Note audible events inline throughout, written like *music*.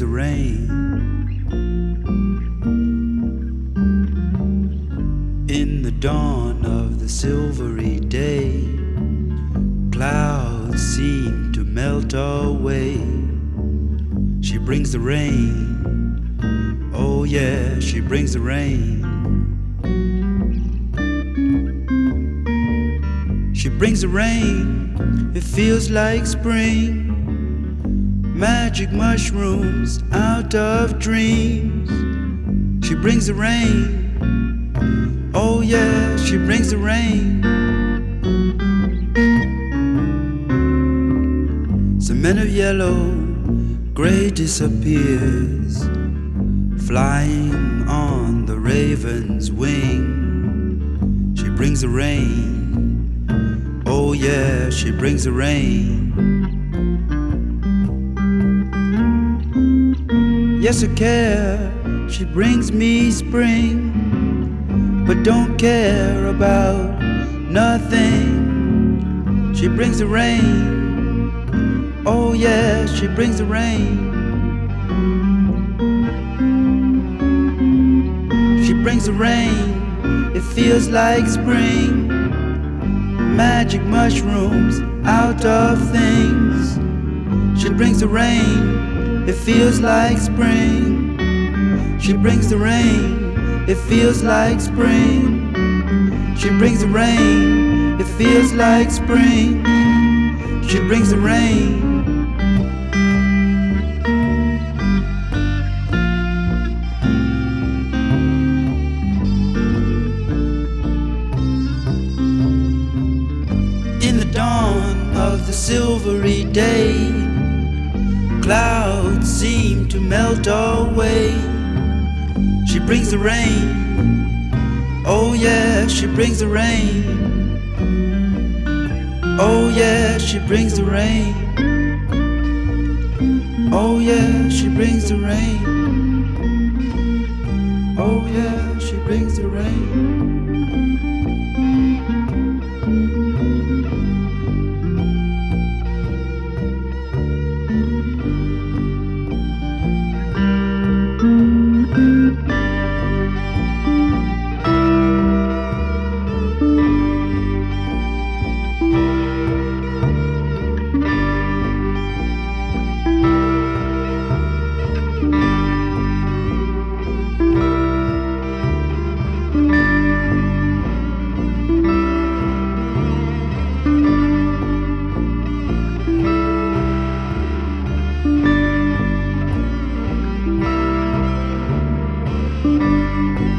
the rain. In the dawn of the silvery day, clouds seem to melt away. She brings the rain. Oh, yeah, she brings the rain. She brings the rain, it feels like spring. Magic mushrooms out of dreams. She brings the rain. Oh, yeah, she brings the rain. Cement of yellow, gray disappears flying on the raven's wing. She brings the rain. Oh, yeah, she brings the rain. Yes, I care. She brings me spring, but don't care about nothing. She brings the rain. Oh, yeah, she brings the rain. She brings the rain. It feels like spring. Magic mushrooms out of things. She brings the rain. It feels like spring. She brings the rain. It feels like spring. She brings the rain. It feels like spring. She brings the rain. To melt away. She brings the rain. Oh, yeah, she brings the rain. Oh, yeah, she brings the rain. Oh, yeah, she brings the rain. Oh, yeah, she brings the rain. Música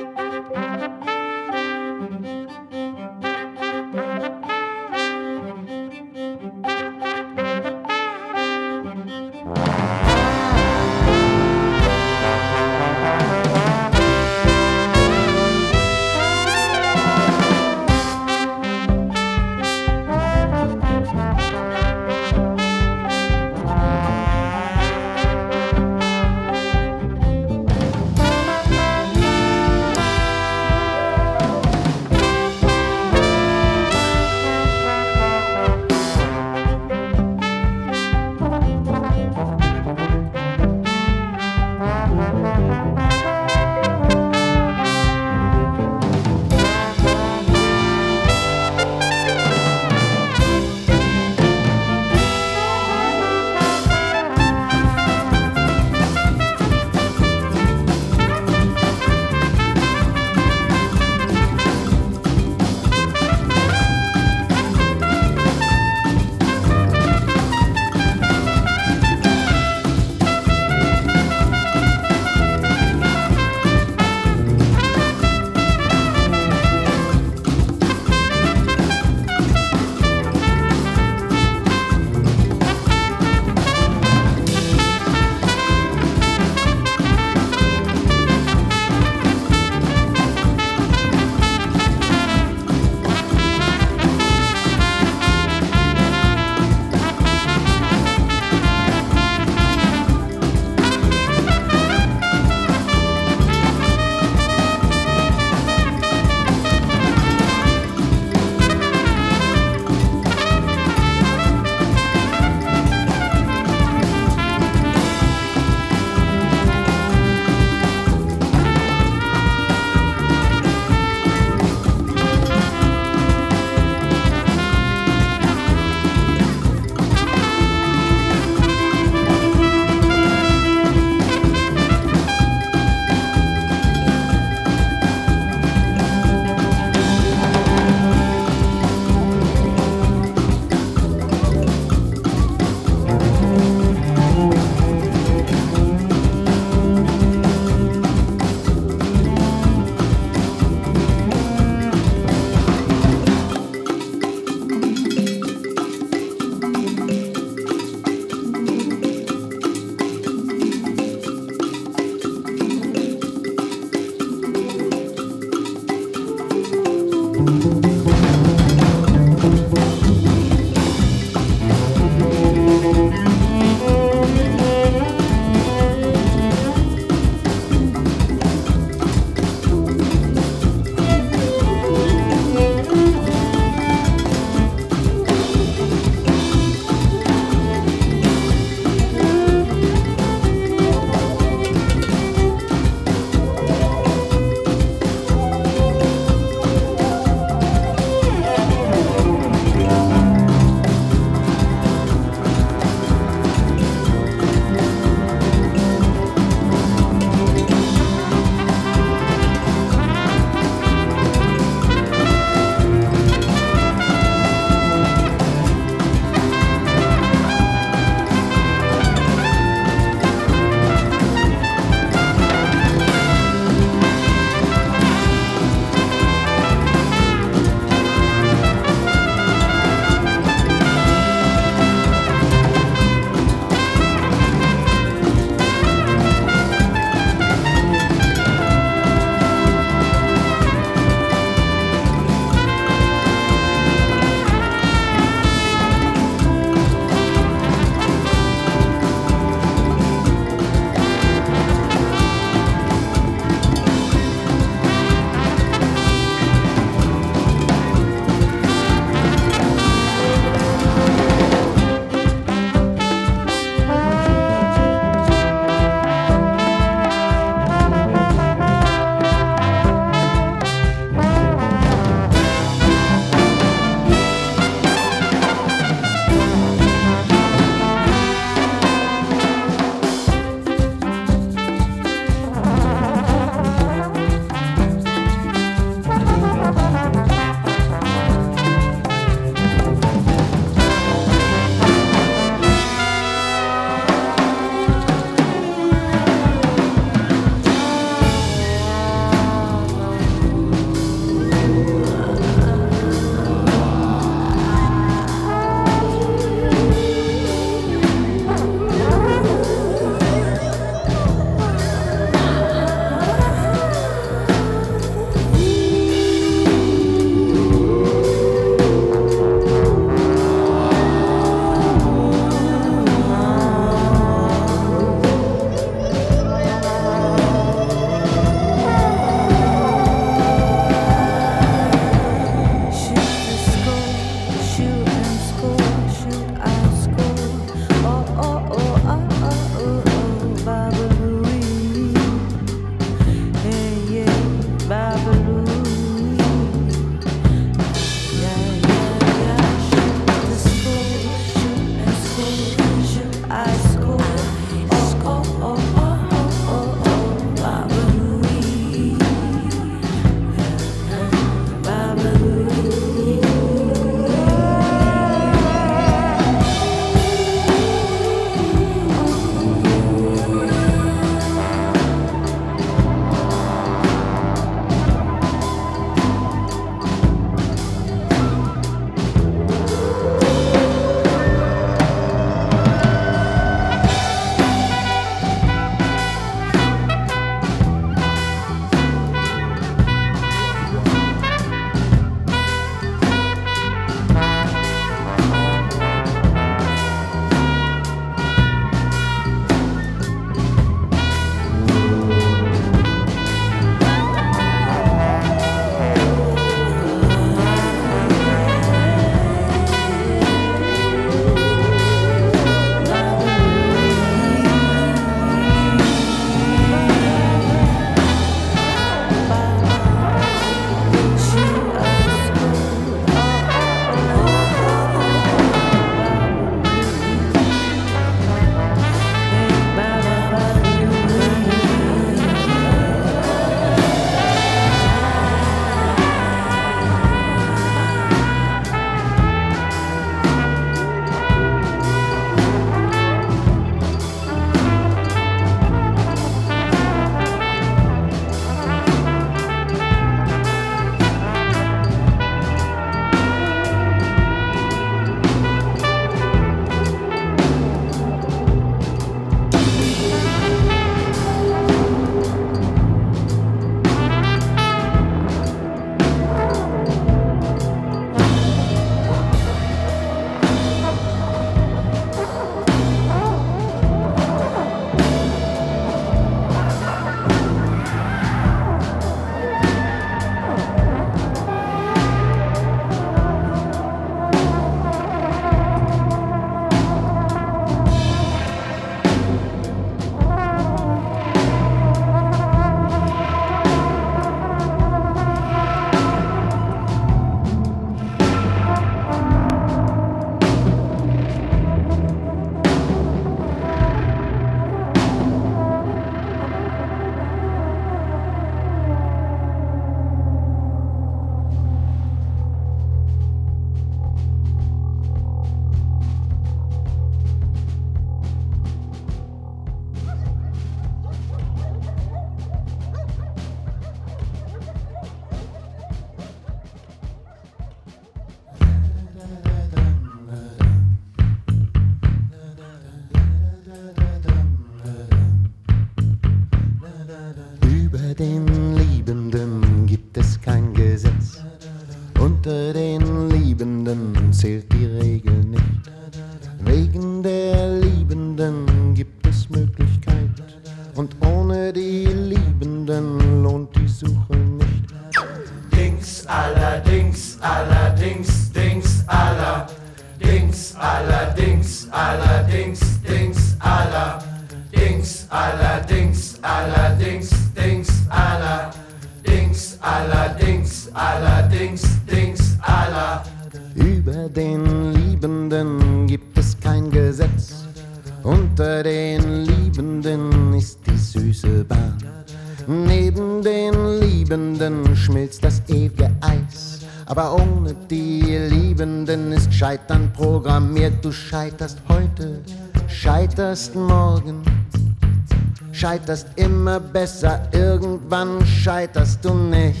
scheiterst immer besser, irgendwann scheiterst du nicht.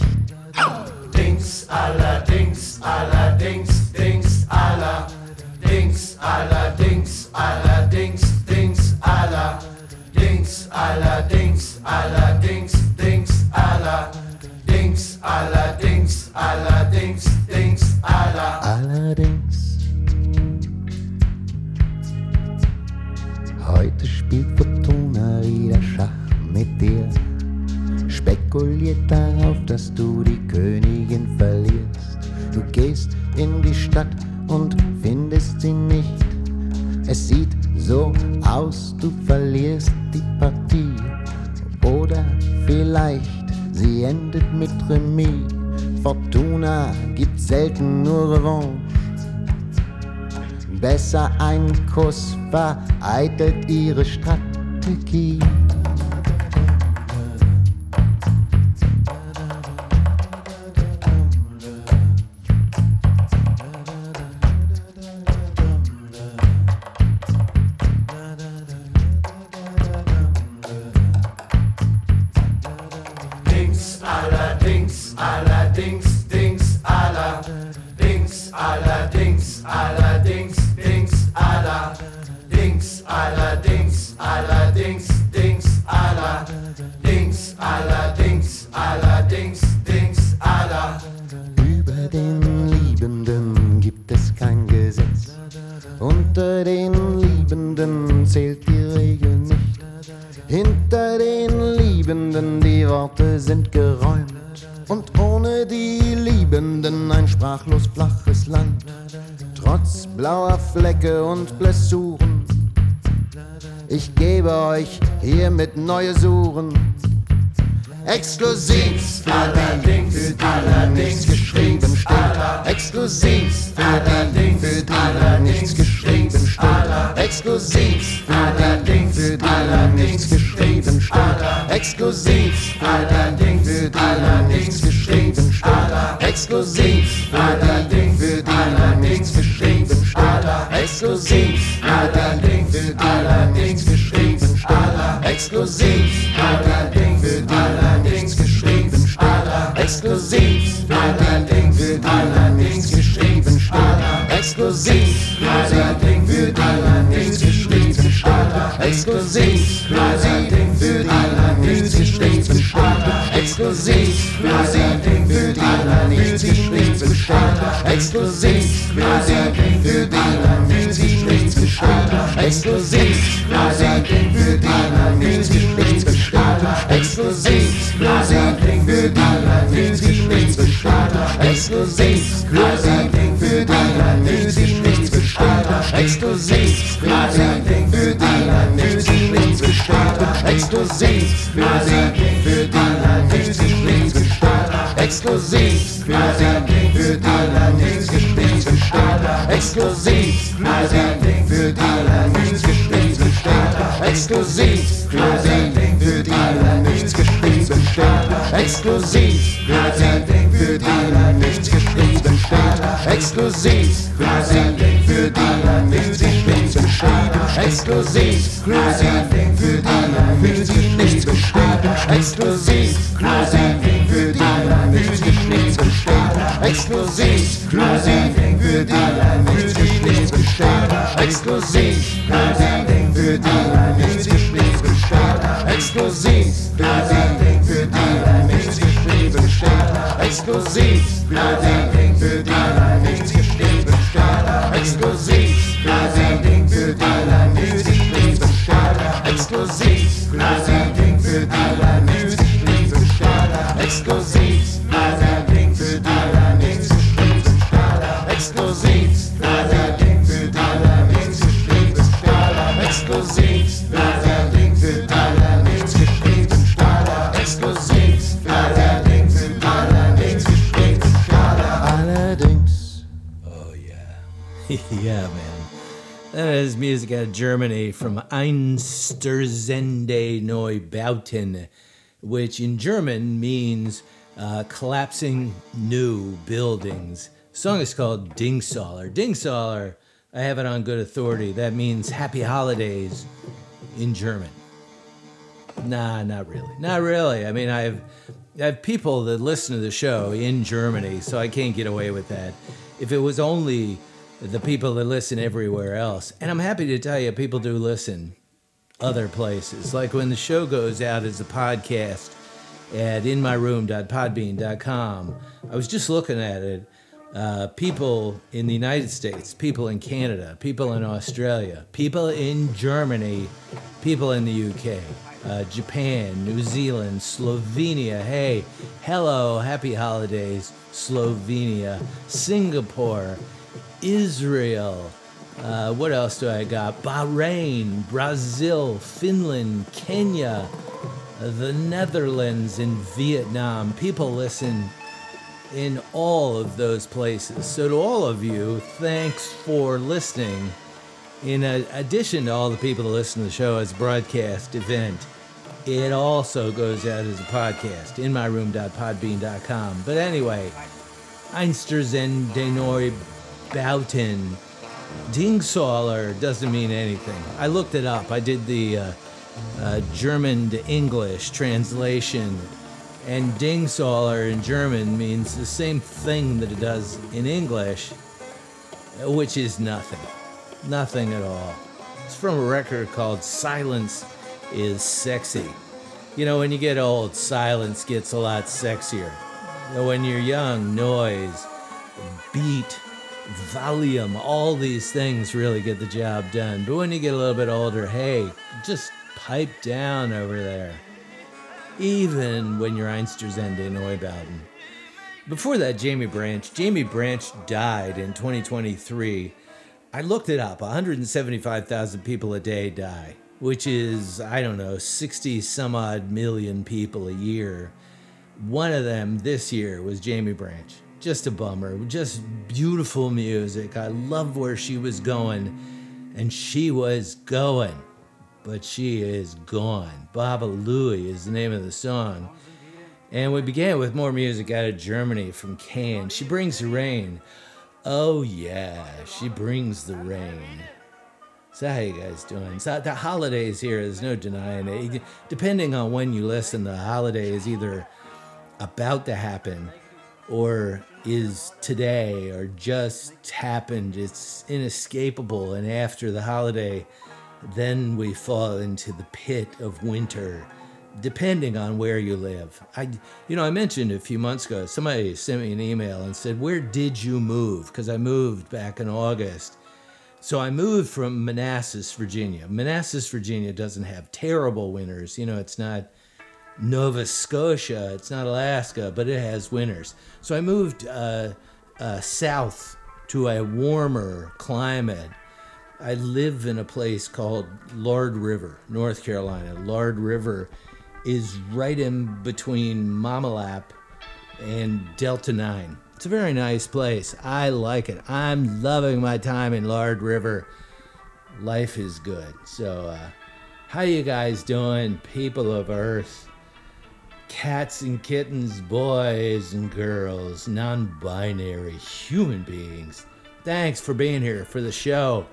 Dings, allerdings, allerdings, Dings, aller. Dings, allerdings, allerdings, Dings, aller. Dings, allerdings, allerdings, Dings, aller. Dings, allerdings, allerdings, Dings, aller. Allerdings. Heute spielt spekuliert darauf, dass du die Königin verlierst. Du gehst in die Stadt und findest sie nicht. Es sieht so aus, du verlierst die Partie. Oder vielleicht sie endet mit Remis. Fortuna gibt selten nur Revanche. Besser ein Kuss vereitelt ihre Strategie. Exklusiv, für die nichts nicht beschrieben. Exklusiv, für die nichts nicht beschrieben. Exklusiv, für die nichts nicht beschrieben. Exklusiv, für die nichts beschrieben. Exklusiv, für die nichts nicht beschrieben. Exklusiv, für die nichts geschehen, exklusiv für die, für die nichts geschrieben steht, exklusiv für die, für die nichts geschrieben steht, exklusiv für die, für die nichts geschrieben steht, exklusiv. Yeah, man. That is music out of Germany from Einstürzende Neubauten, which in German means uh, collapsing new buildings. The song is called Dingsaller. Dingsaller, I have it on good authority. That means happy holidays in German. Nah, not really. Not really. I mean, I have, I have people that listen to the show in Germany, so I can't get away with that. If it was only the people that listen everywhere else, and I'm happy to tell you, people do listen other places. Like when the show goes out as a podcast at inmyroom.podbean.com, I was just looking at it. Uh, people in the United States, people in Canada, people in Australia, people in Germany, people in the UK, uh, Japan, New Zealand, Slovenia. Hey, hello, happy holidays, Slovenia, Singapore, Israel. Uh, what else do I got? Bahrain, Brazil, Finland, Kenya, the Netherlands, and Vietnam. People listen in all of those places. So, to all of you, thanks for listening. In addition to all the people that listen to the show as a broadcast event, it also goes out as a podcast, inmyroom.podbean.com. But anyway, Einstürzen Denoi Bauten. Dingsaller doesn't mean anything. I looked it up. I did the uh, uh, German to English translation, and Dingsaller in German means the same thing that it does in English, which is nothing. Nothing at all. It's from a record called Silence is Sexy. You know, when you get old, silence gets a lot sexier. When you're young, noise, beat, volume, all these things really get the job done. But when you get a little bit older, hey, just pipe down over there. Even when you're Einstürzende Neubauten. Before that, Jaimie Branch. Jaimie Branch died in 2023. I looked it up 175,000 people a day die, which is, I don't know, 60 some odd million people a year. One of them this year was Jaimie Branch. Just a bummer. Just beautiful music. I love where she was going, and she was going, but she is gone. Baba Louie is the name of the song. And we began with more music out of Germany from Can. She brings the rain. Oh yeah, she brings the rain. So how you guys doing? So the holidays here, there's no denying it. Depending on when you listen, the holiday is either about to happen or is today or just happened. It's inescapable. And after the holiday, then we fall into the pit of winter, depending on where you live. I, you know, I mentioned a few months ago, somebody sent me an email and said, Where did you move? Because I moved back in August. So I moved from Manassas, Virginia. Manassas, Virginia doesn't have terrible winters. You know, it's not Nova Scotia, it's not Alaska, but it has winters. So I moved uh, uh, south to a warmer climate. I live in a place called Lard River, North Carolina. Lard River is right in between Mamalap and Delta 9. It's a very nice place. I like it. I'm loving my time in Lard River. Life is good. So, uh, how you guys doing, people of Earth? Cats and kittens, boys and girls, non-binary human beings. Thanks for being here for the show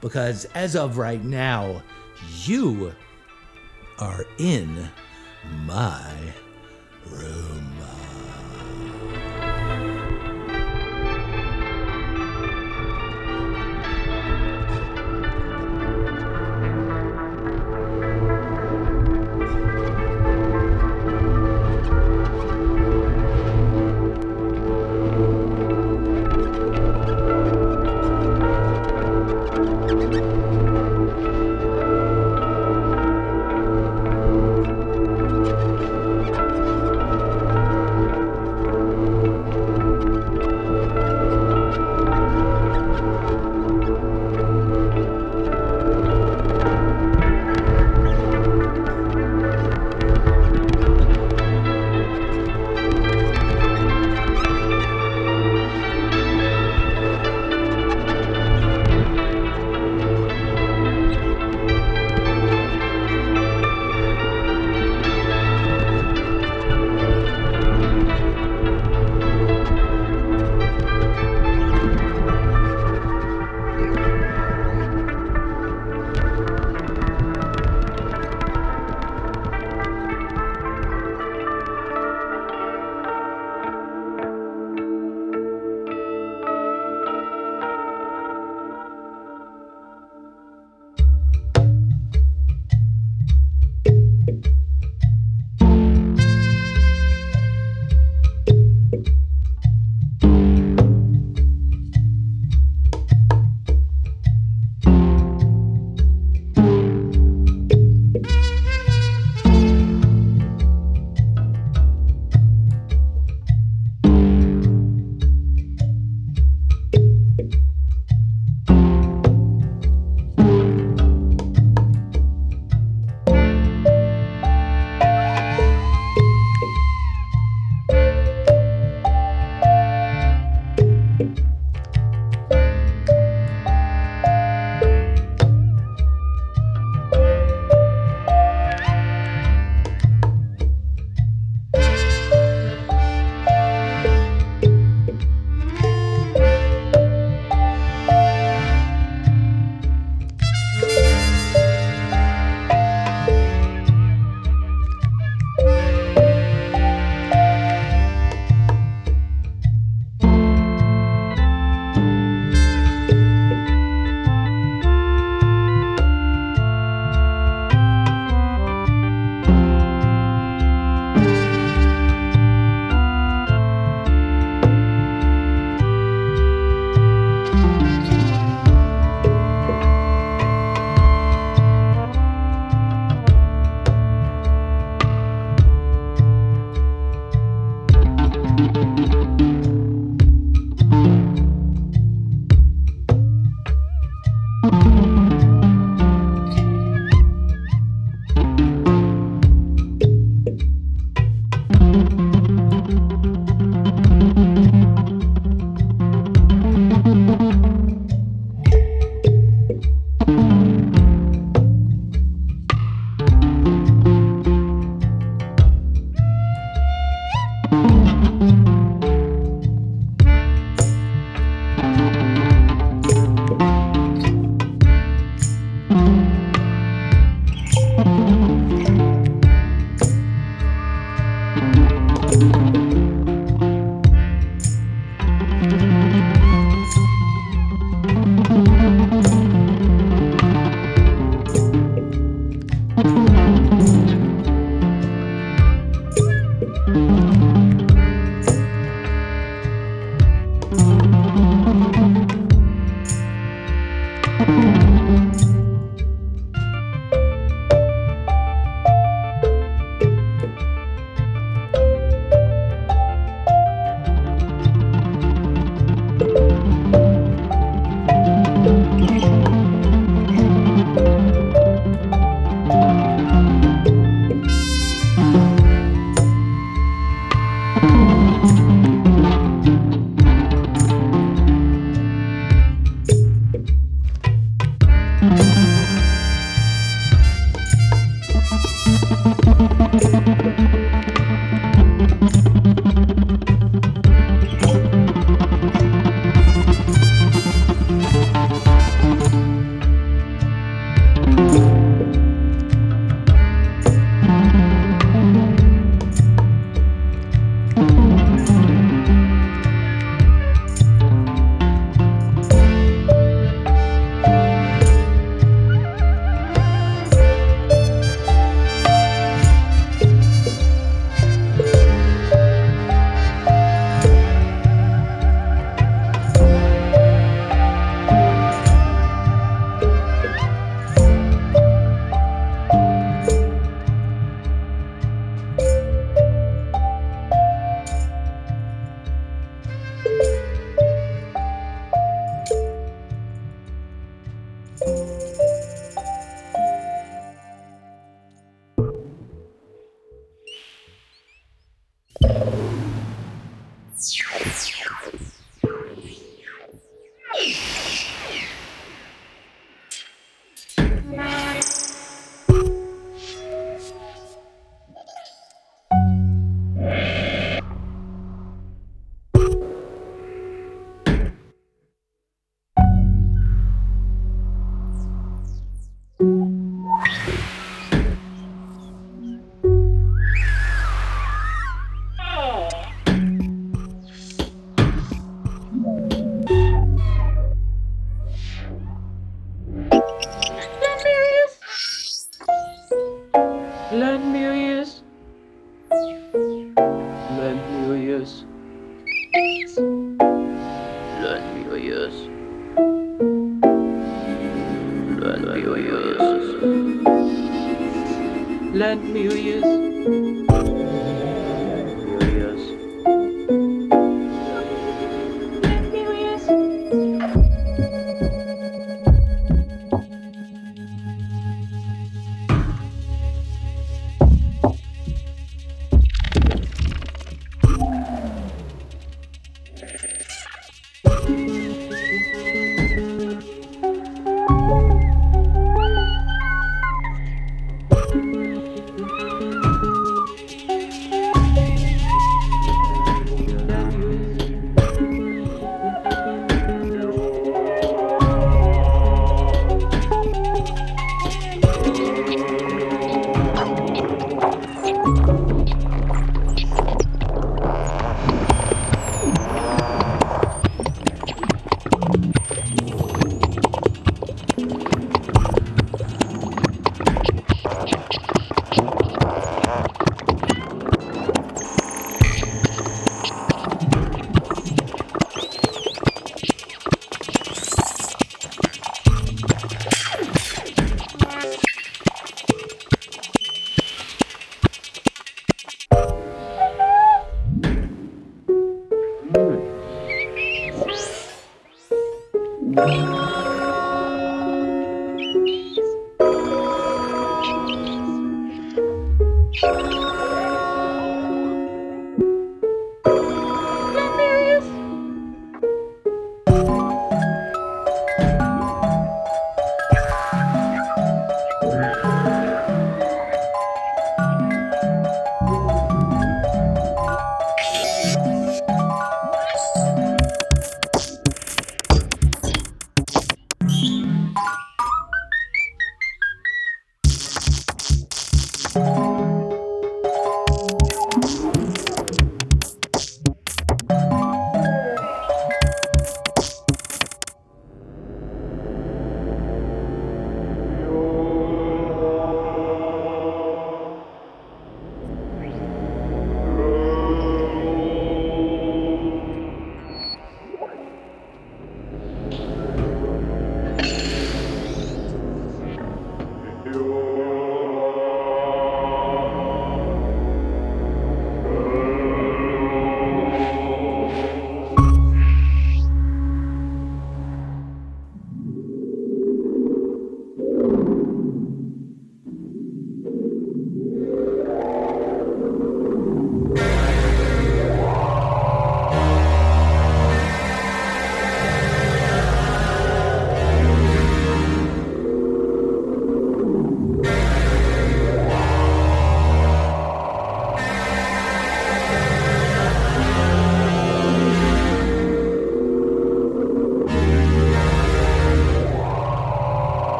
because as of right now, you are in my room.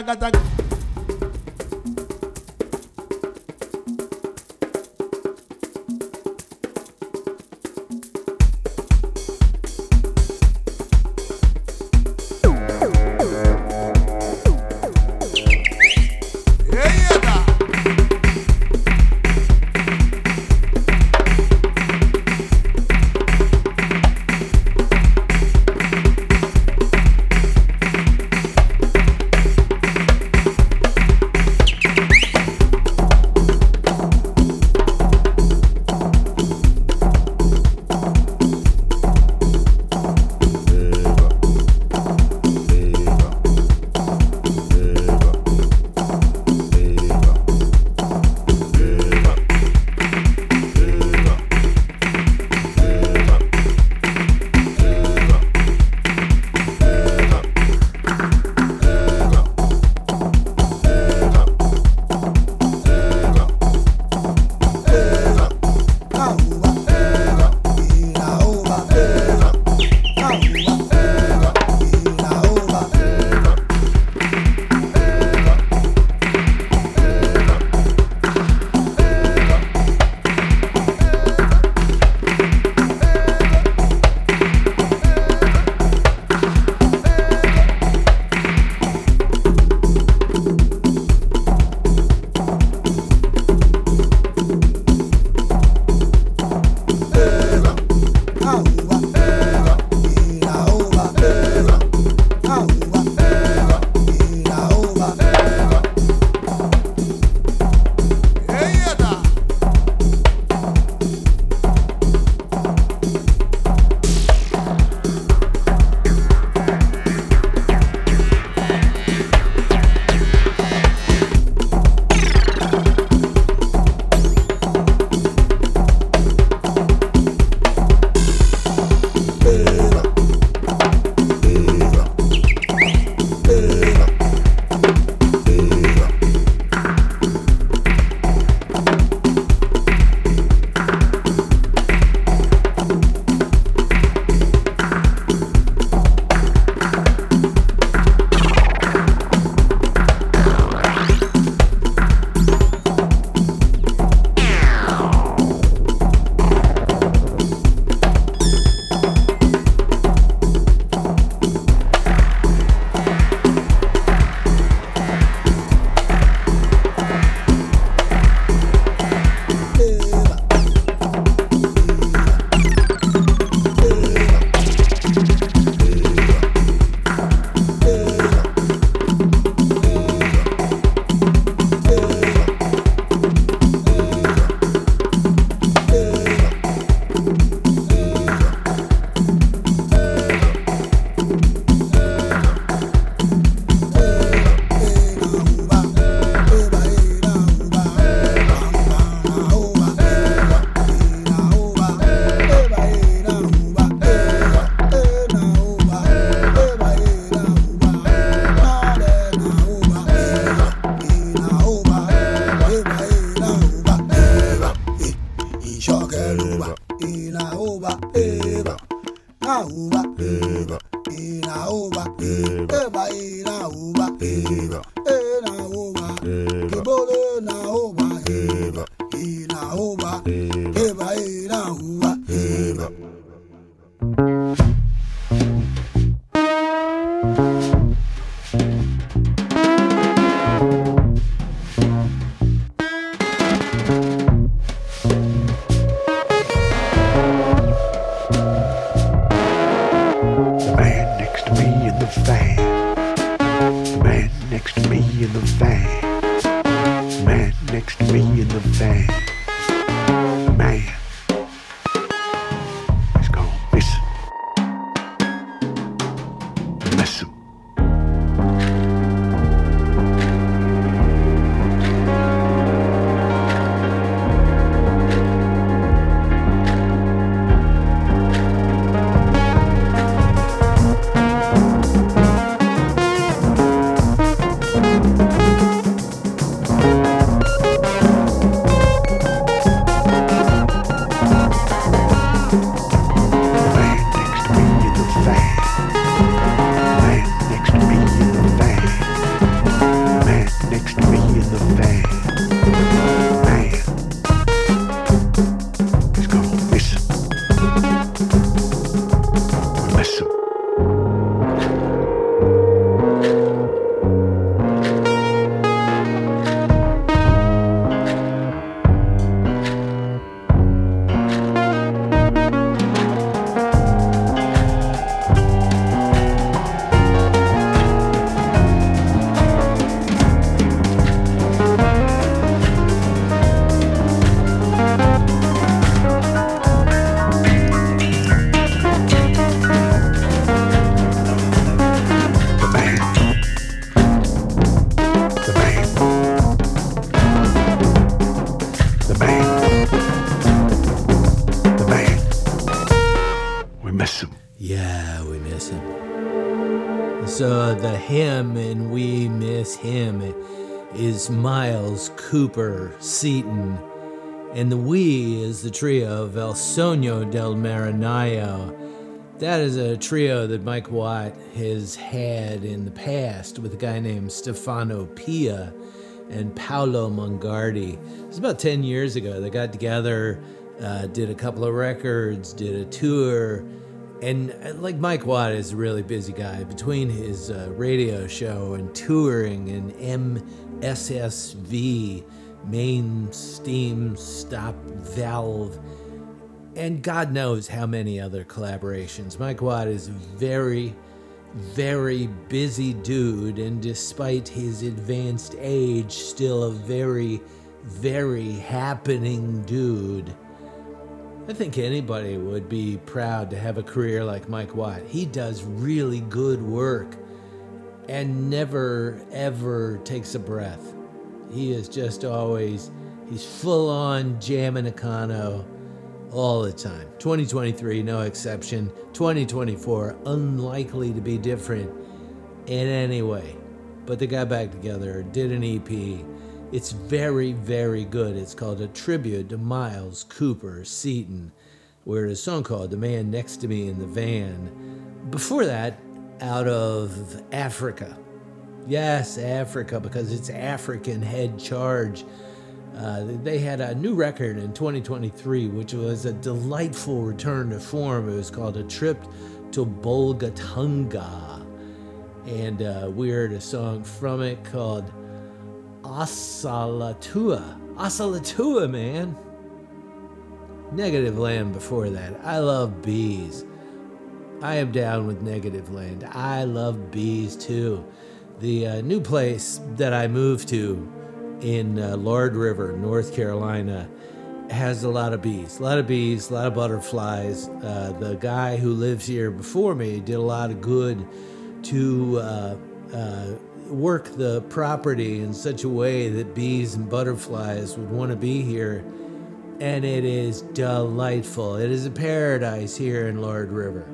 ragata Miles Cooper Seaton, and the we is the trio of El Sogno del Marinaio. That is a trio that Mike Watt has had in the past with a guy named Stefano Pilia and Paolo Mongardi. It was about 10 years ago. They got together, uh, did a couple of records, did a tour, and uh, like Mike Watt is a really busy guy between his uh, radio show and touring and MSSV, main steam stop valve, and God knows how many other collaborations. Mike Watt is a very, very busy dude, and despite his advanced age, still a very, very happening dude. I think anybody would be proud to have a career like Mike Watt. He does really good work and never, ever takes a breath. He is just always, he's full on jamming Econo all the time. 2023, no exception. 2024, unlikely to be different in any way. But they got back together, did an EP. It's very, very good. It's called A Tribute to Miles Cooper Seaton, where a song called The Man Next to Me in the Van. Before that, out of Africa. Yes, Africa, because it's African Head Charge. Uh, they had a new record in 2023, which was a delightful return to form. It was called A Trip to Bolgatanga. And uh, we heard a song from it called Asalatua. Asalatua, man. Negativland before that. I love bees. I am down with Negativland. I love bees too. The uh, new place that I moved to in uh, Lord River, North Carolina, has a lot of bees. A lot of bees, a lot of butterflies. Uh, the guy who lives here before me did a lot of good to uh, uh, work the property in such a way that bees and butterflies would want to be here. And it is delightful. It is a paradise here in Lord River.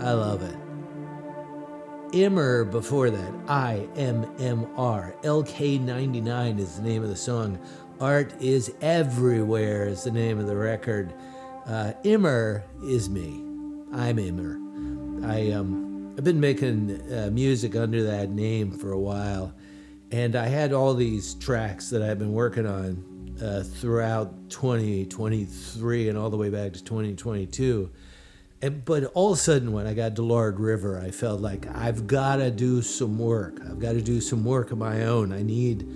I love it. Immer before that, I M M R. LK99 is the name of the song. Art is Everywhere is the name of the record. Uh, Immer is me. I'm Immer. I um, I've been making uh, music under that name for a while, and I had all these tracks that I've been working on uh, throughout 2023 and all the way back to 2022. But all of a sudden, when I got to Lord River, I felt like I've got to do some work. I've got to do some work of my own. I need,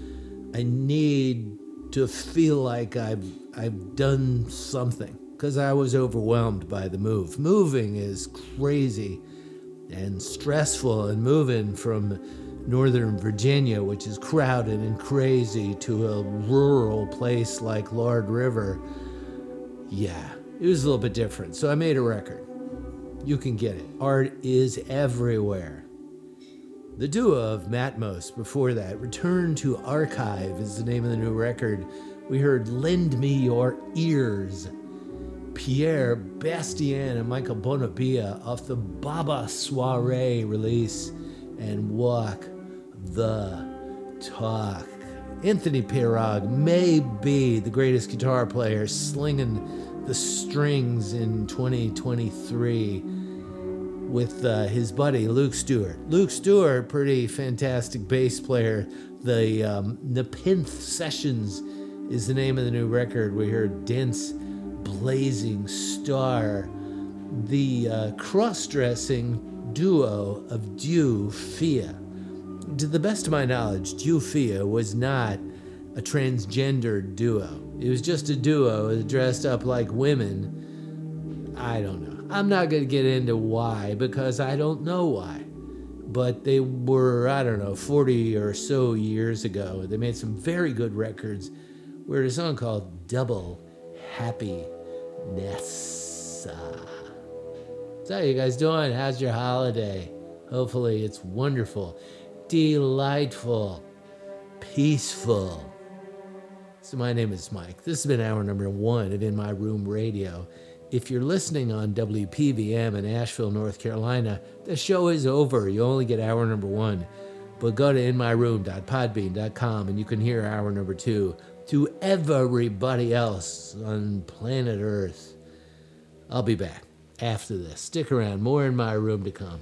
I need to feel like I've I've done something because I was overwhelmed by the move. Moving is crazy and stressful, and moving from Northern Virginia, which is crowded and crazy, to a rural place like Lord River, yeah, it was a little bit different. So I made a record. You can get it. Art is everywhere. The duo of Matmos before that, Return to Archive is the name of the new record. We heard Lend Me Your Ears. Pierre Bastien and Michel Banabila off the Baba Soiree release and Walk the Talk. Anthony Pirog may be the greatest guitar player slinging the strings in 2023 with uh, his buddy Luke Stewart. Luke Stewart, pretty fantastic bass player. The um, Nepenthe Sessions is the name of the new record. We heard Dense Blazing Star, the uh, cross dressing duo of Deux Filles. To the best of my knowledge, Deux Filles was not a transgendered duo. It was just a duo dressed up like women. I don't know. I'm not going to get into why because I don't know why. But they were, I don't know, 40 or so years ago. They made some very good records. We heard a song called Double Happiness. So, how you guys doing? How's your holiday? Hopefully, it's wonderful, delightful, peaceful. So, my name is Mike. This has been hour number one of In My Room Radio. If you're listening on WPVM in Asheville, North Carolina, the show is over. You only get hour number one. But go to inmyroom.podbean.com and you can hear hour number two to everybody else on planet Earth. I'll be back after this. Stick around, more in my room to come.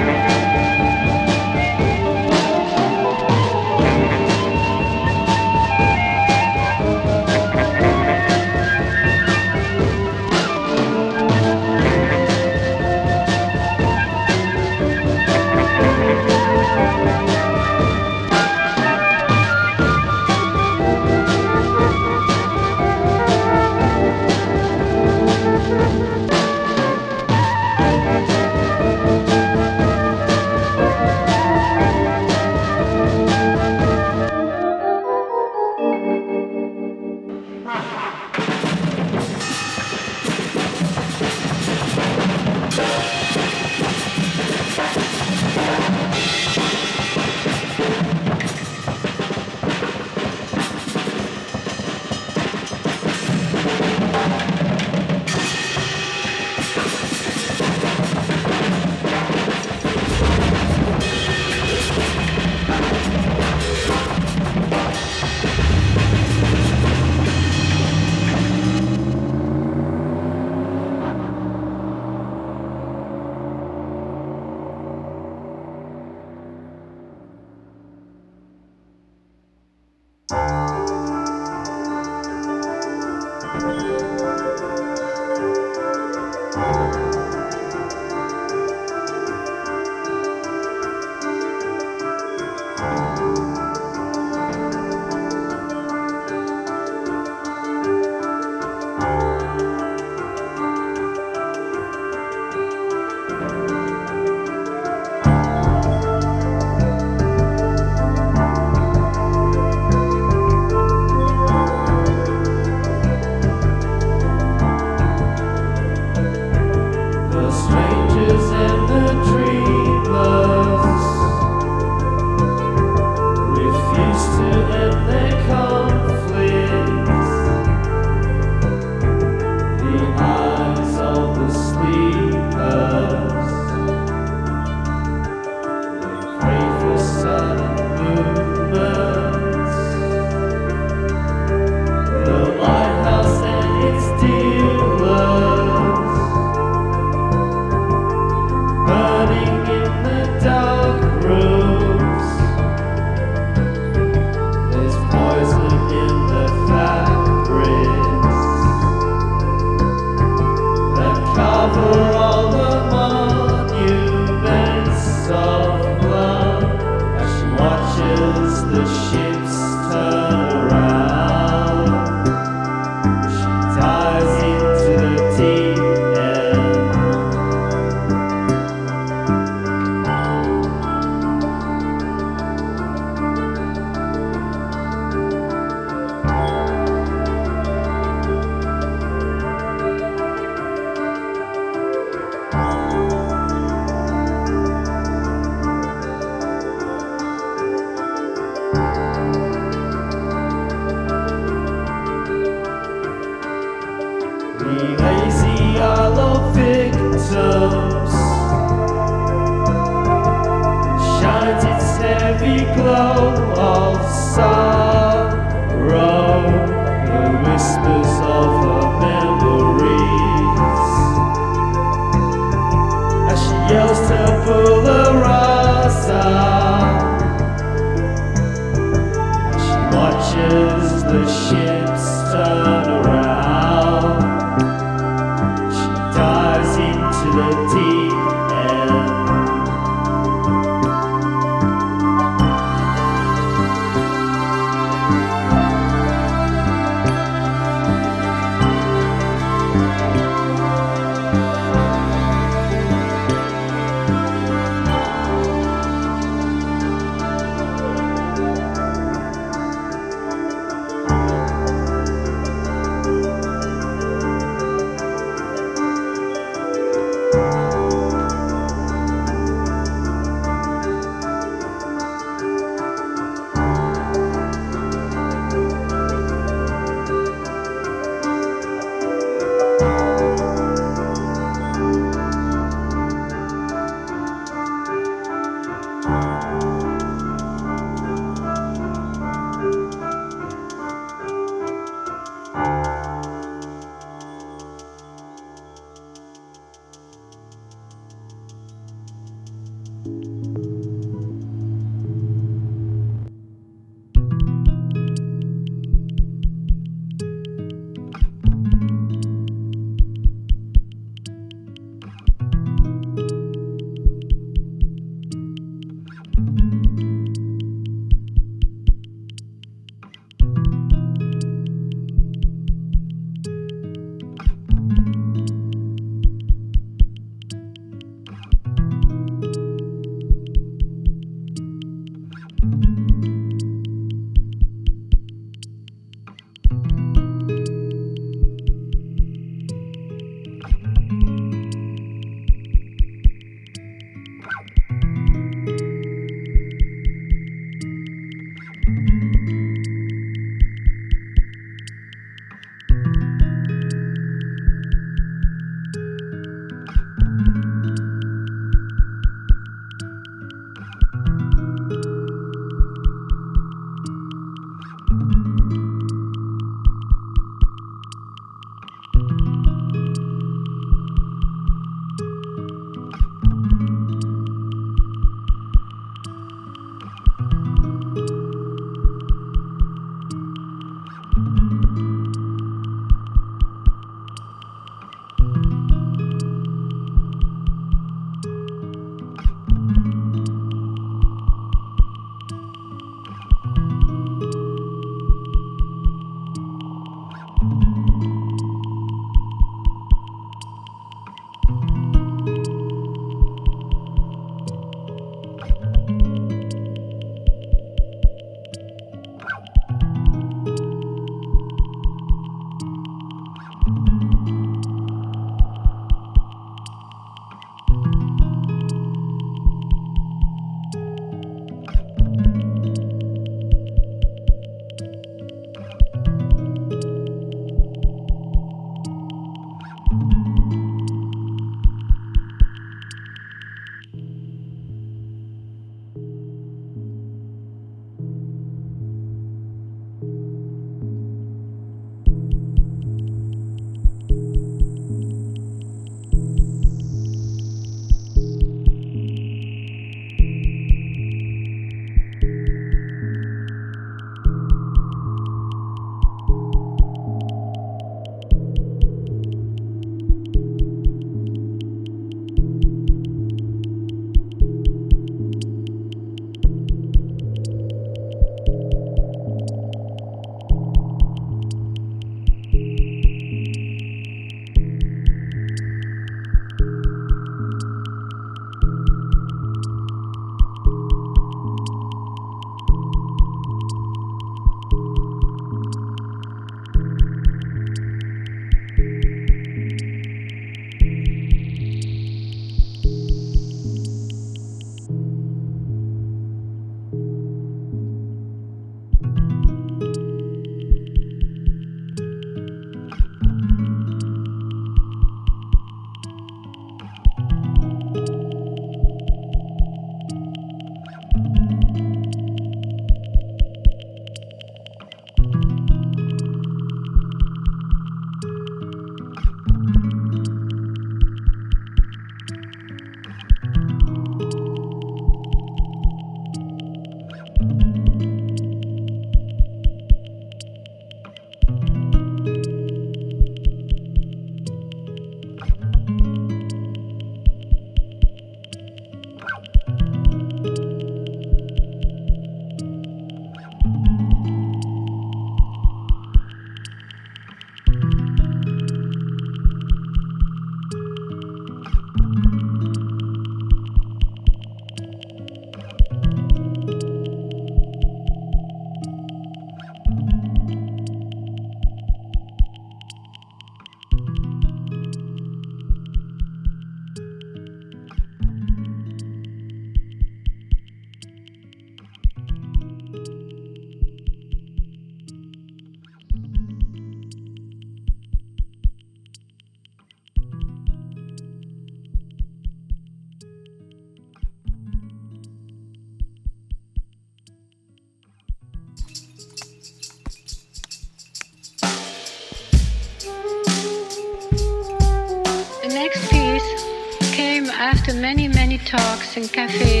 Talks in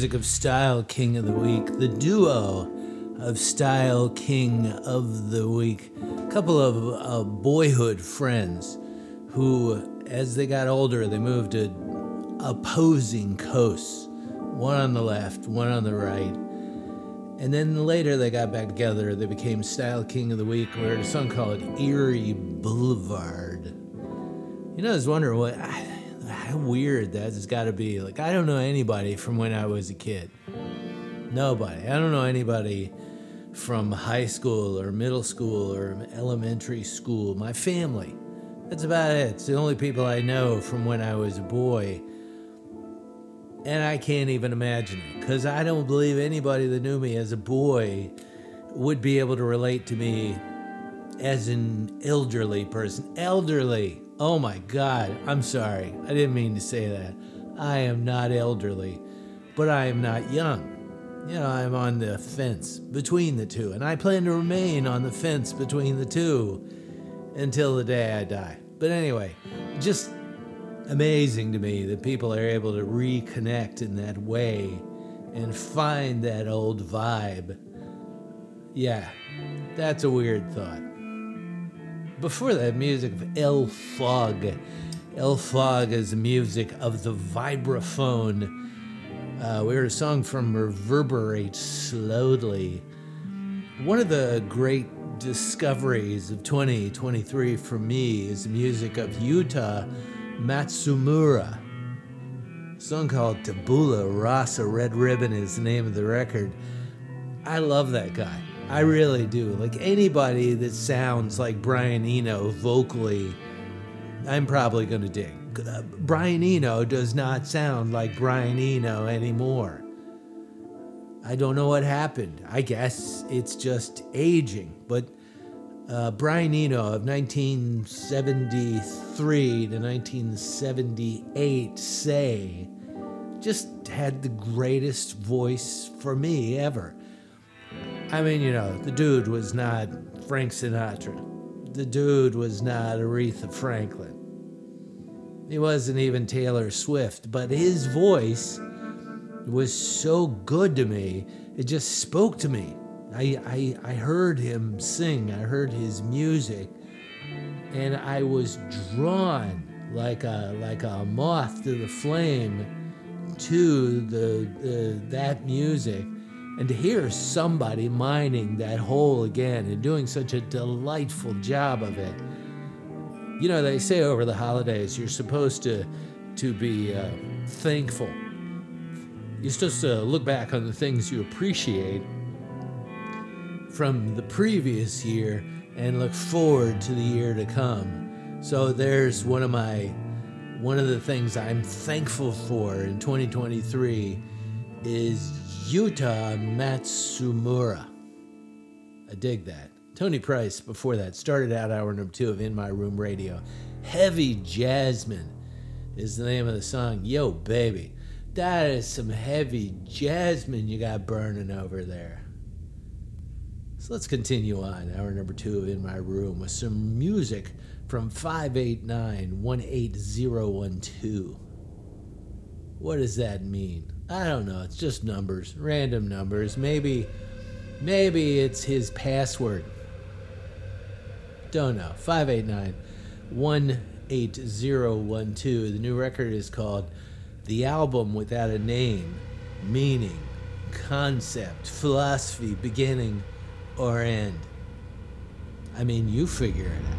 music of Style King of the Week, the duo of Style King of the Week. A couple of uh, boyhood friends who, as they got older, they moved to opposing coasts. One on the left, one on the right. And then later they got back together. They became Style King of the Week. We heard a song called Eerie Boulevard. You know, I was wondering what how weird that has got to be. Like, I don't know anybody from when I was a kid. Nobody. I don't know anybody from high school or middle school or elementary school. My family. That's about it. It's the only people I know from when I was a boy. And I can't even imagine it because I don't believe anybody that knew me as a boy would be able to relate to me as an elderly person. Elderly. Oh my God. I'm sorry. I didn't mean to say that. I am not elderly, but I am not young. You know, I'm on the fence between the two, and I plan to remain on the fence between the two until the day I die. But anyway, just amazing to me that people are able to reconnect in that way and find that old vibe. Yeah, that's a weird thought. Before that, music of El Fog. El Fog is the music of the vibraphone. Uh, we heard a song from Reverberate Slowly. One of the great discoveries of 2023 for me is the music of Yuta Matsumura. A song called Tabula Rasa Red Ribbon is the name of the record. I love that guy. I really do. Like anybody that sounds like Brian Eno vocally, I'm probably going to dig. Uh, Brian Eno does not sound like Brian Eno anymore. I don't know what happened. I guess it's just aging. But uh, Brian Eno of 1973 to 1978, say, just had the greatest voice for me ever. I mean, you know, the dude was not Frank Sinatra. The dude was not Aretha Franklin. He wasn't even Taylor Swift, but his voice was so good to me. It just spoke to me. I, I, I heard him sing, I heard his music, and I was drawn like a, like a moth to the flame to the, the, that music. And to hear somebody mining that hole again and doing such a delightful job of it. You know, they say over the holidays you're supposed to, to be uh, thankful you're supposed to look back on the things you appreciate from the previous year and look forward to the year to come. So there's one of my one of the things I'm thankful for in 2023 is Yuta Matsumura. I dig that. Tony Price before that started out hour number 2 of In My Room Radio. Heavy Jasmine is the name of the song. Yo baby. That is some heavy jasmine you got burning over there. So let's continue on. Hour number two of In My Room with some music from 589 18012. What does that mean? I don't know. It's just numbers, random numbers. Maybe, maybe it's his password. Don't know. 589 18012. The new record is called the album without a name, meaning, concept, philosophy, beginning, or end. I mean, you figure it out.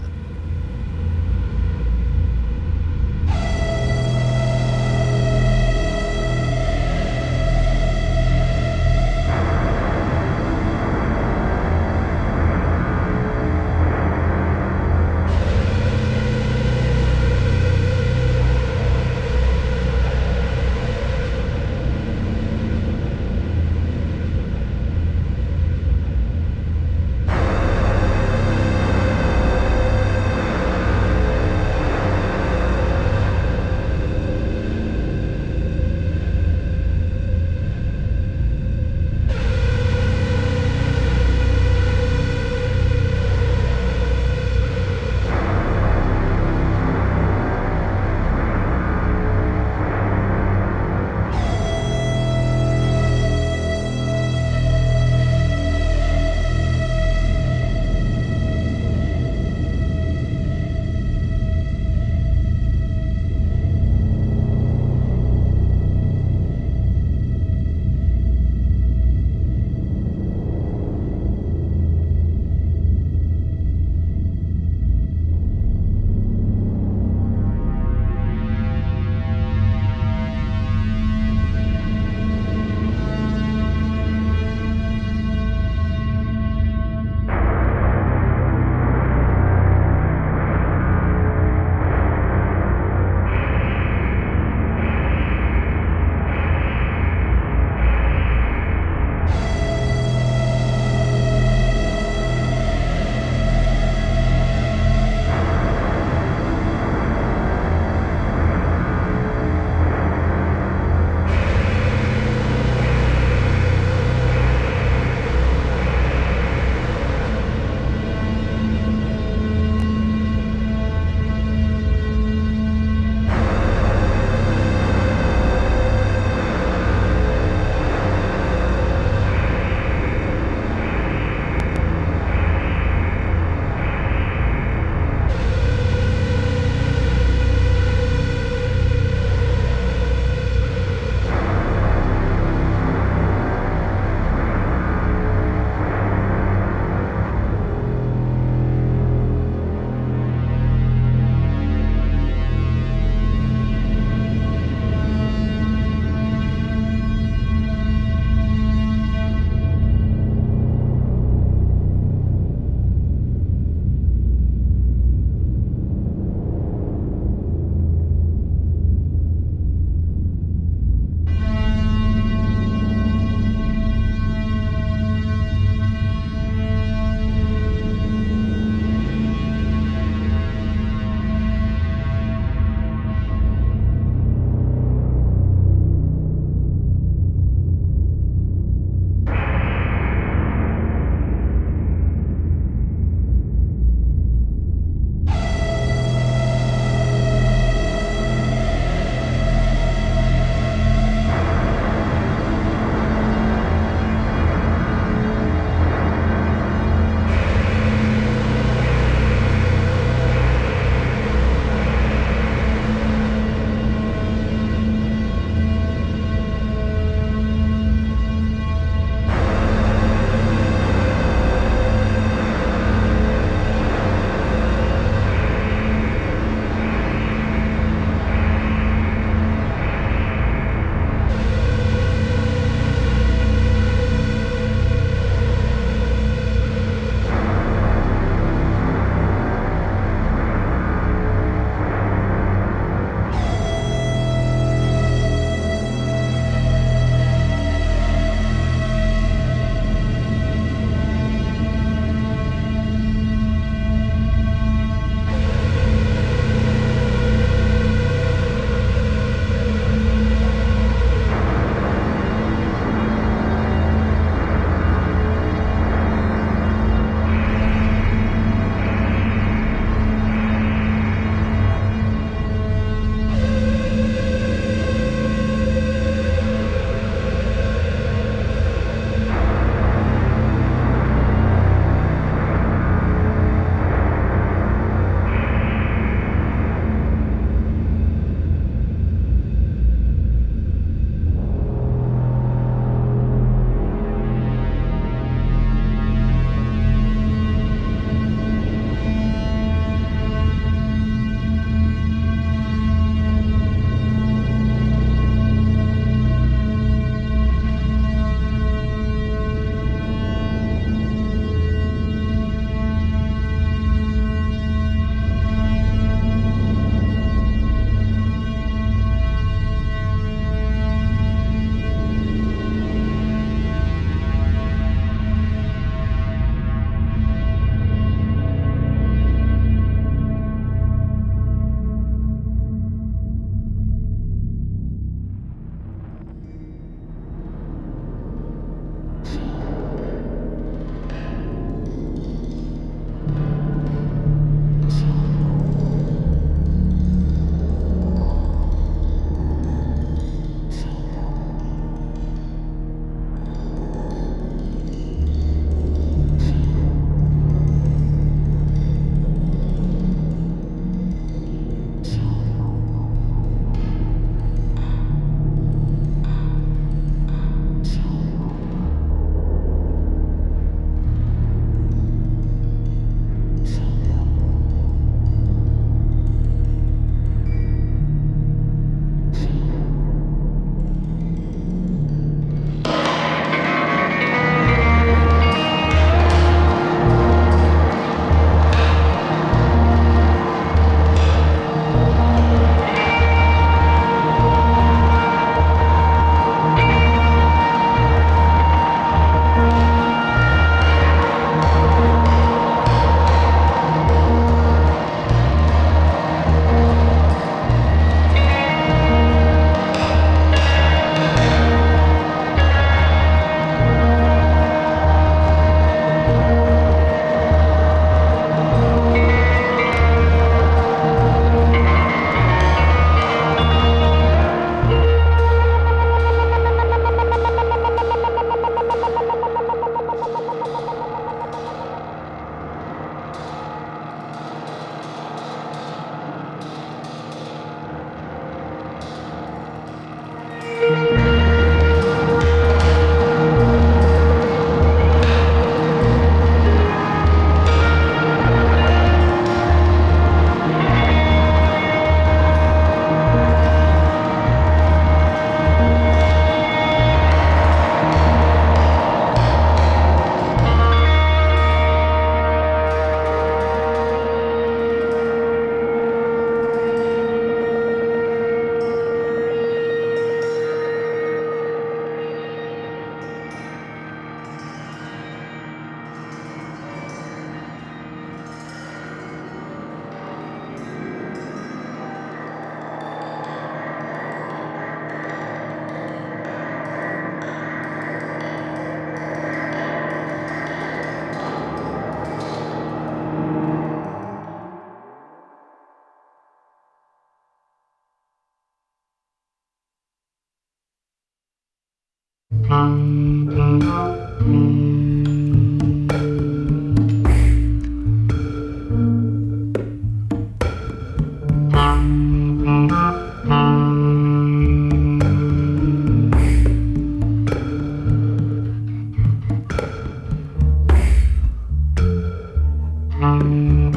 Thank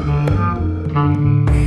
you.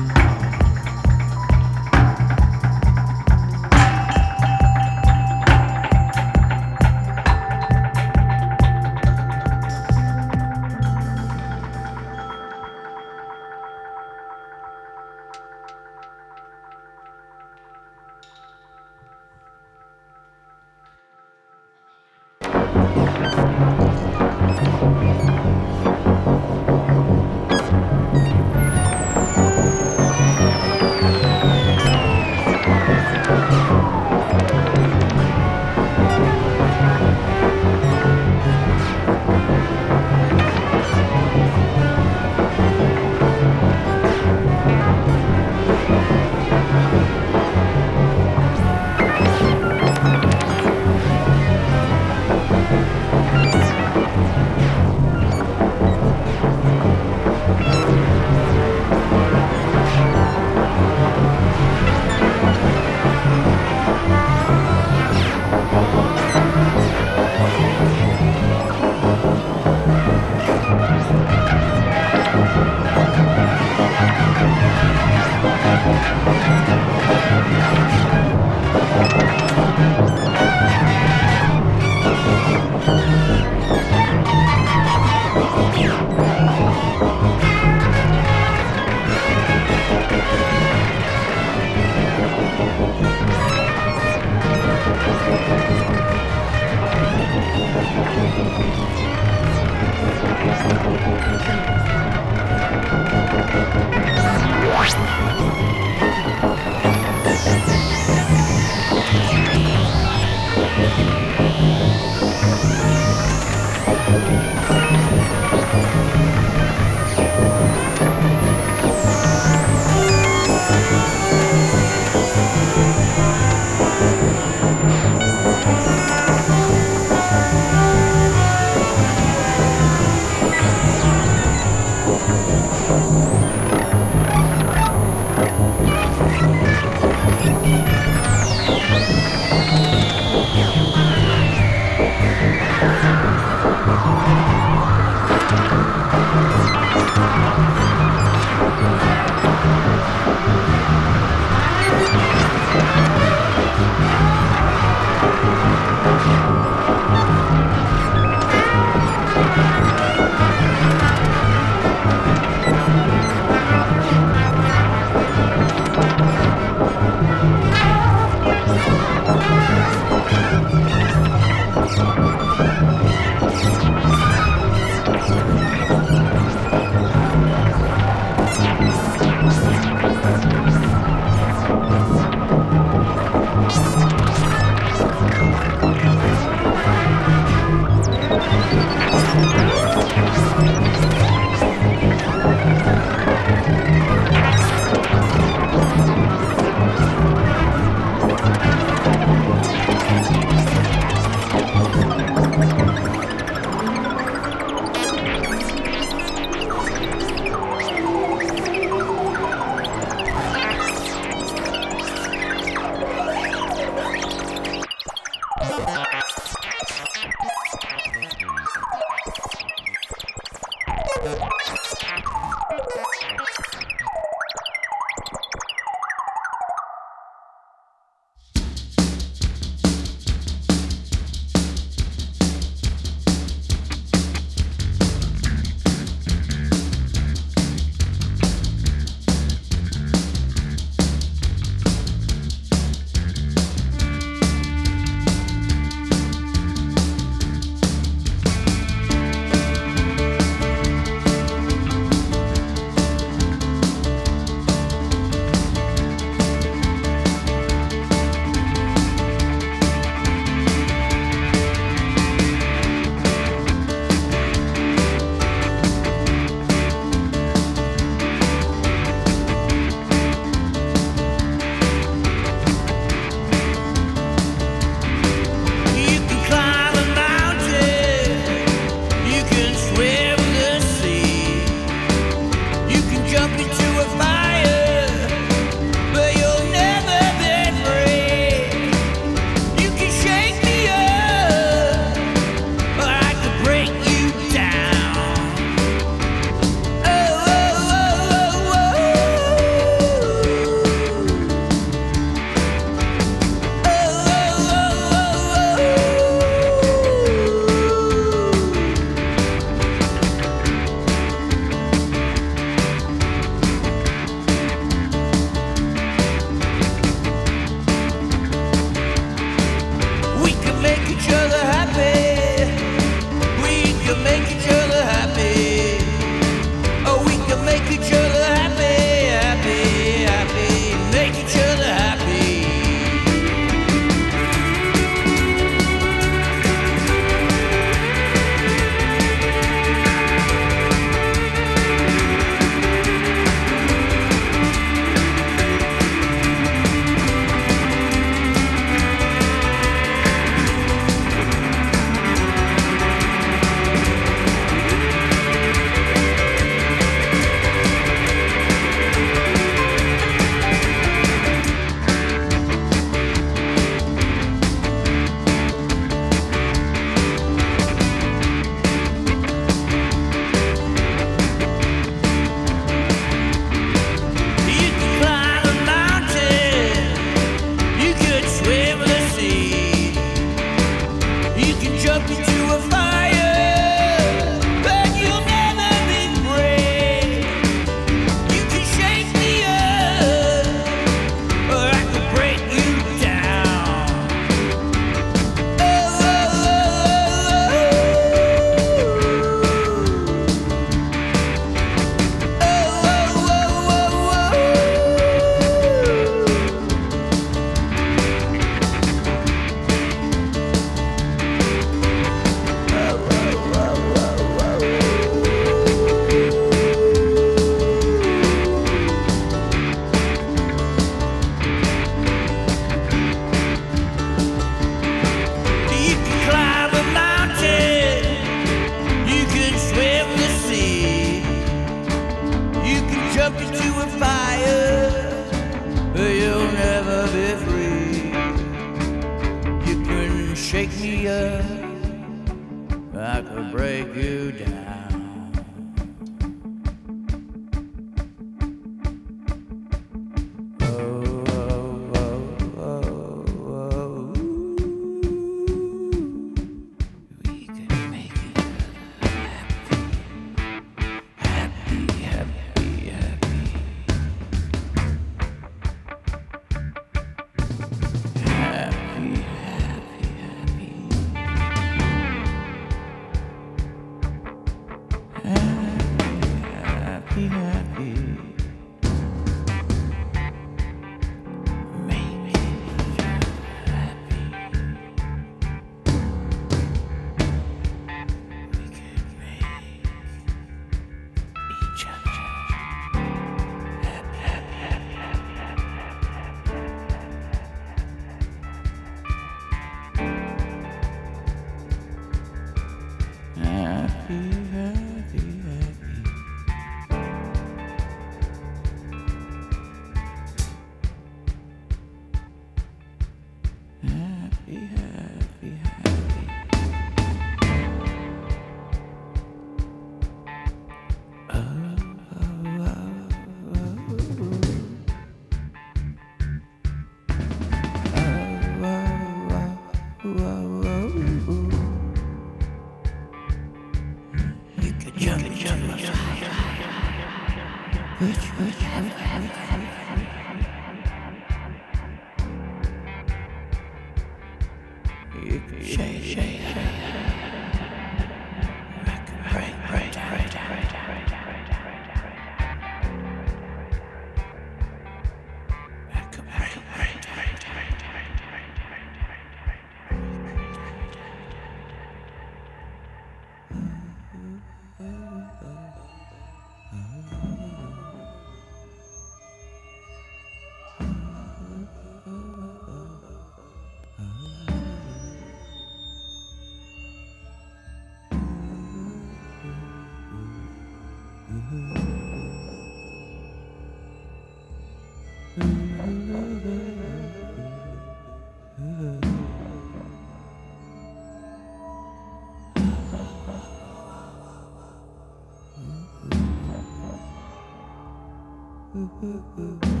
Oh,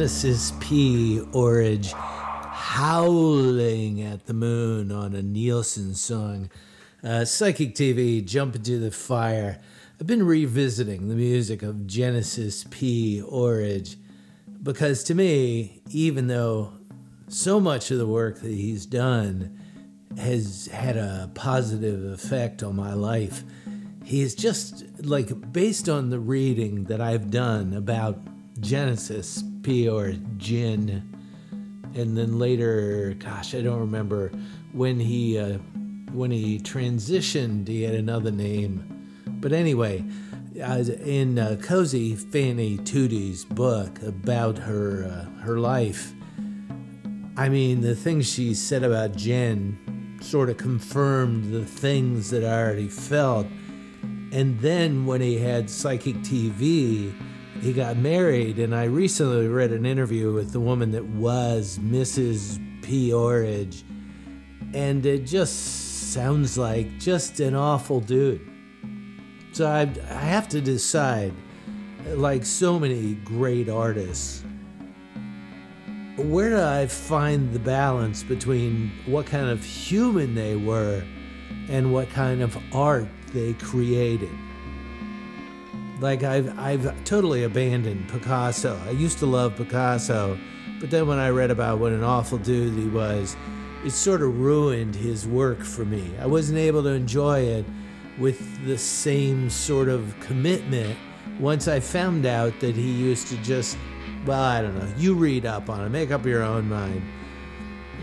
Genesis P. Orridge howling at the moon on a Nilsson song. Uh, Psychic TV, Jump into the Fire. I've been revisiting the music of Genesis P. Orridge because to me, even though so much of the work that he's done has had a positive effect on my life, he's just like based on the reading that I've done about Genesis P or Jin, and then later, gosh, I don't remember when he uh, when he transitioned. He had another name, but anyway, in uh, Cosey Fanni Tutti's book about her uh, her life, I mean the things she said about Gen sort of confirmed the things that I already felt. And then when he had Psychic TV, he got married. And I recently read an interview with the woman that was Mrs. P. Orridge. And it just sounds like just an awful dude. So I, I have to decide, like so many great artists, where do I find the balance between what kind of human they were and what kind of art they created? Like I've I've totally abandoned Picasso. I used to love Picasso, but then when I read about what an awful dude he was, it sort of ruined his work for me. I wasn't able to enjoy it with the same sort of commitment once I found out that he used to just well, I don't know. You read up on it, make up your own mind.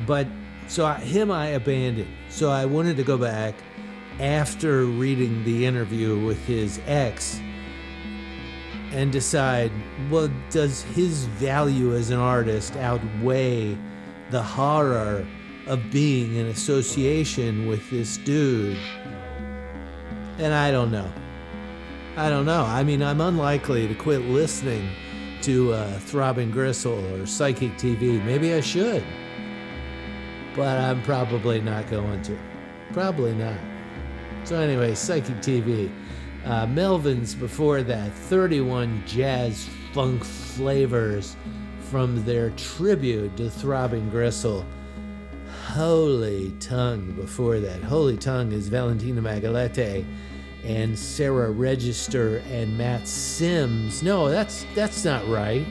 But so I, him, I abandoned. So I wanted to go back after reading the interview with his ex and decide well, does his value as an artist outweigh the horror of being in association with this dude? And I don't know. I don't know. I mean, I'm unlikely to quit listening to uh, Throbbing Gristle or Psychic TV. Maybe I should. But I'm probably not going to. Probably not. So, anyway, Psychic TV. Uh, Melvins before that, 31 jazz funk flavors from their tribute to Throbbing Gristle. Holy Tongue before that. Holy Tongue is Valentina Magaletti and Sarah Register and Matt Sims. No, that's that's not right.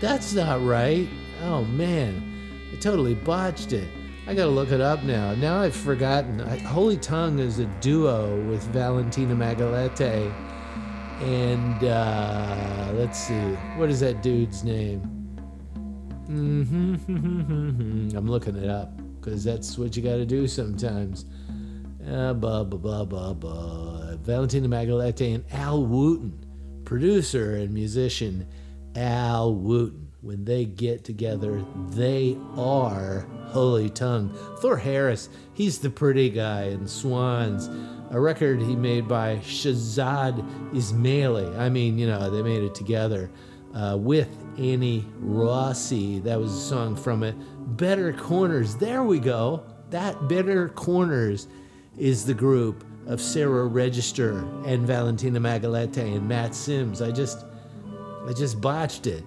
That's not right. Oh man, I totally botched it. I gotta look it up now. Now I've forgotten. I, Holy Tongue is a duo with Valentina Magaletti, and uh, let's see, what is that dude's name? Mm-hmm. *laughs* I'm looking it up because that's what you got to do sometimes. Uh, blah blah blah blah blah. Valentina Magaletti and Al Wootton, producer and musician Al Wootton. When they get together, they are Holy Tongue. Thor Harris, he's the pretty guy in Swans, a record he made by Shahzad Ismaily. I mean, you know, they made it together uh, with Annie Rossi. That was a song from it. Better Corners. There we go. That Better Corners is the group of Sarah Register and Valentina Magaletti and Matt Sims. I just I just botched it.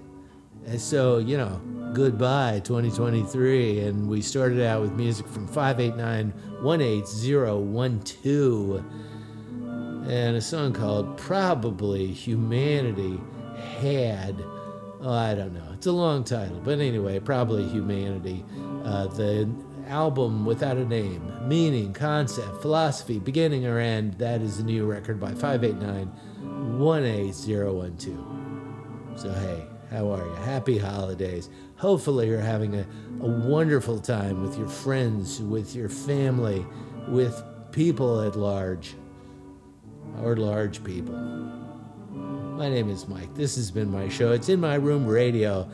And so, you know, goodbye 2023 and we started out with music from 589-18012 and a song called Probably Humanity Had oh, I don't know. It's a long title, but anyway, probably Humanity. Uh, the album without a name, meaning, concept, philosophy, beginning or end. That is a new record by 589 18012. So, hey, how are you? Happy holidays. Hopefully, you're having a, a wonderful time with your friends, with your family, with people at large, or large people. My name is Mike. This has been my show. It's in my room radio.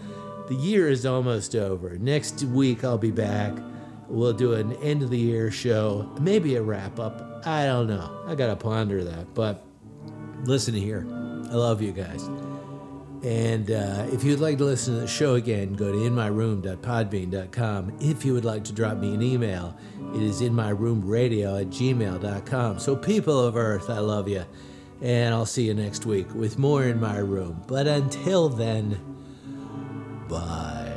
The year is almost over. Next week, I'll be back. We'll do an end of the year show, maybe a wrap up. I don't know. I got to ponder that. But listen to here. I love you guys. And uh, if you'd like to listen to the show again, go to inmyroom.podbean.com. If you would like to drop me an email, it is inmyroomradio at gmail.com. So, people of Earth, I love you. And I'll see you next week with more in my room. But until then, Bye.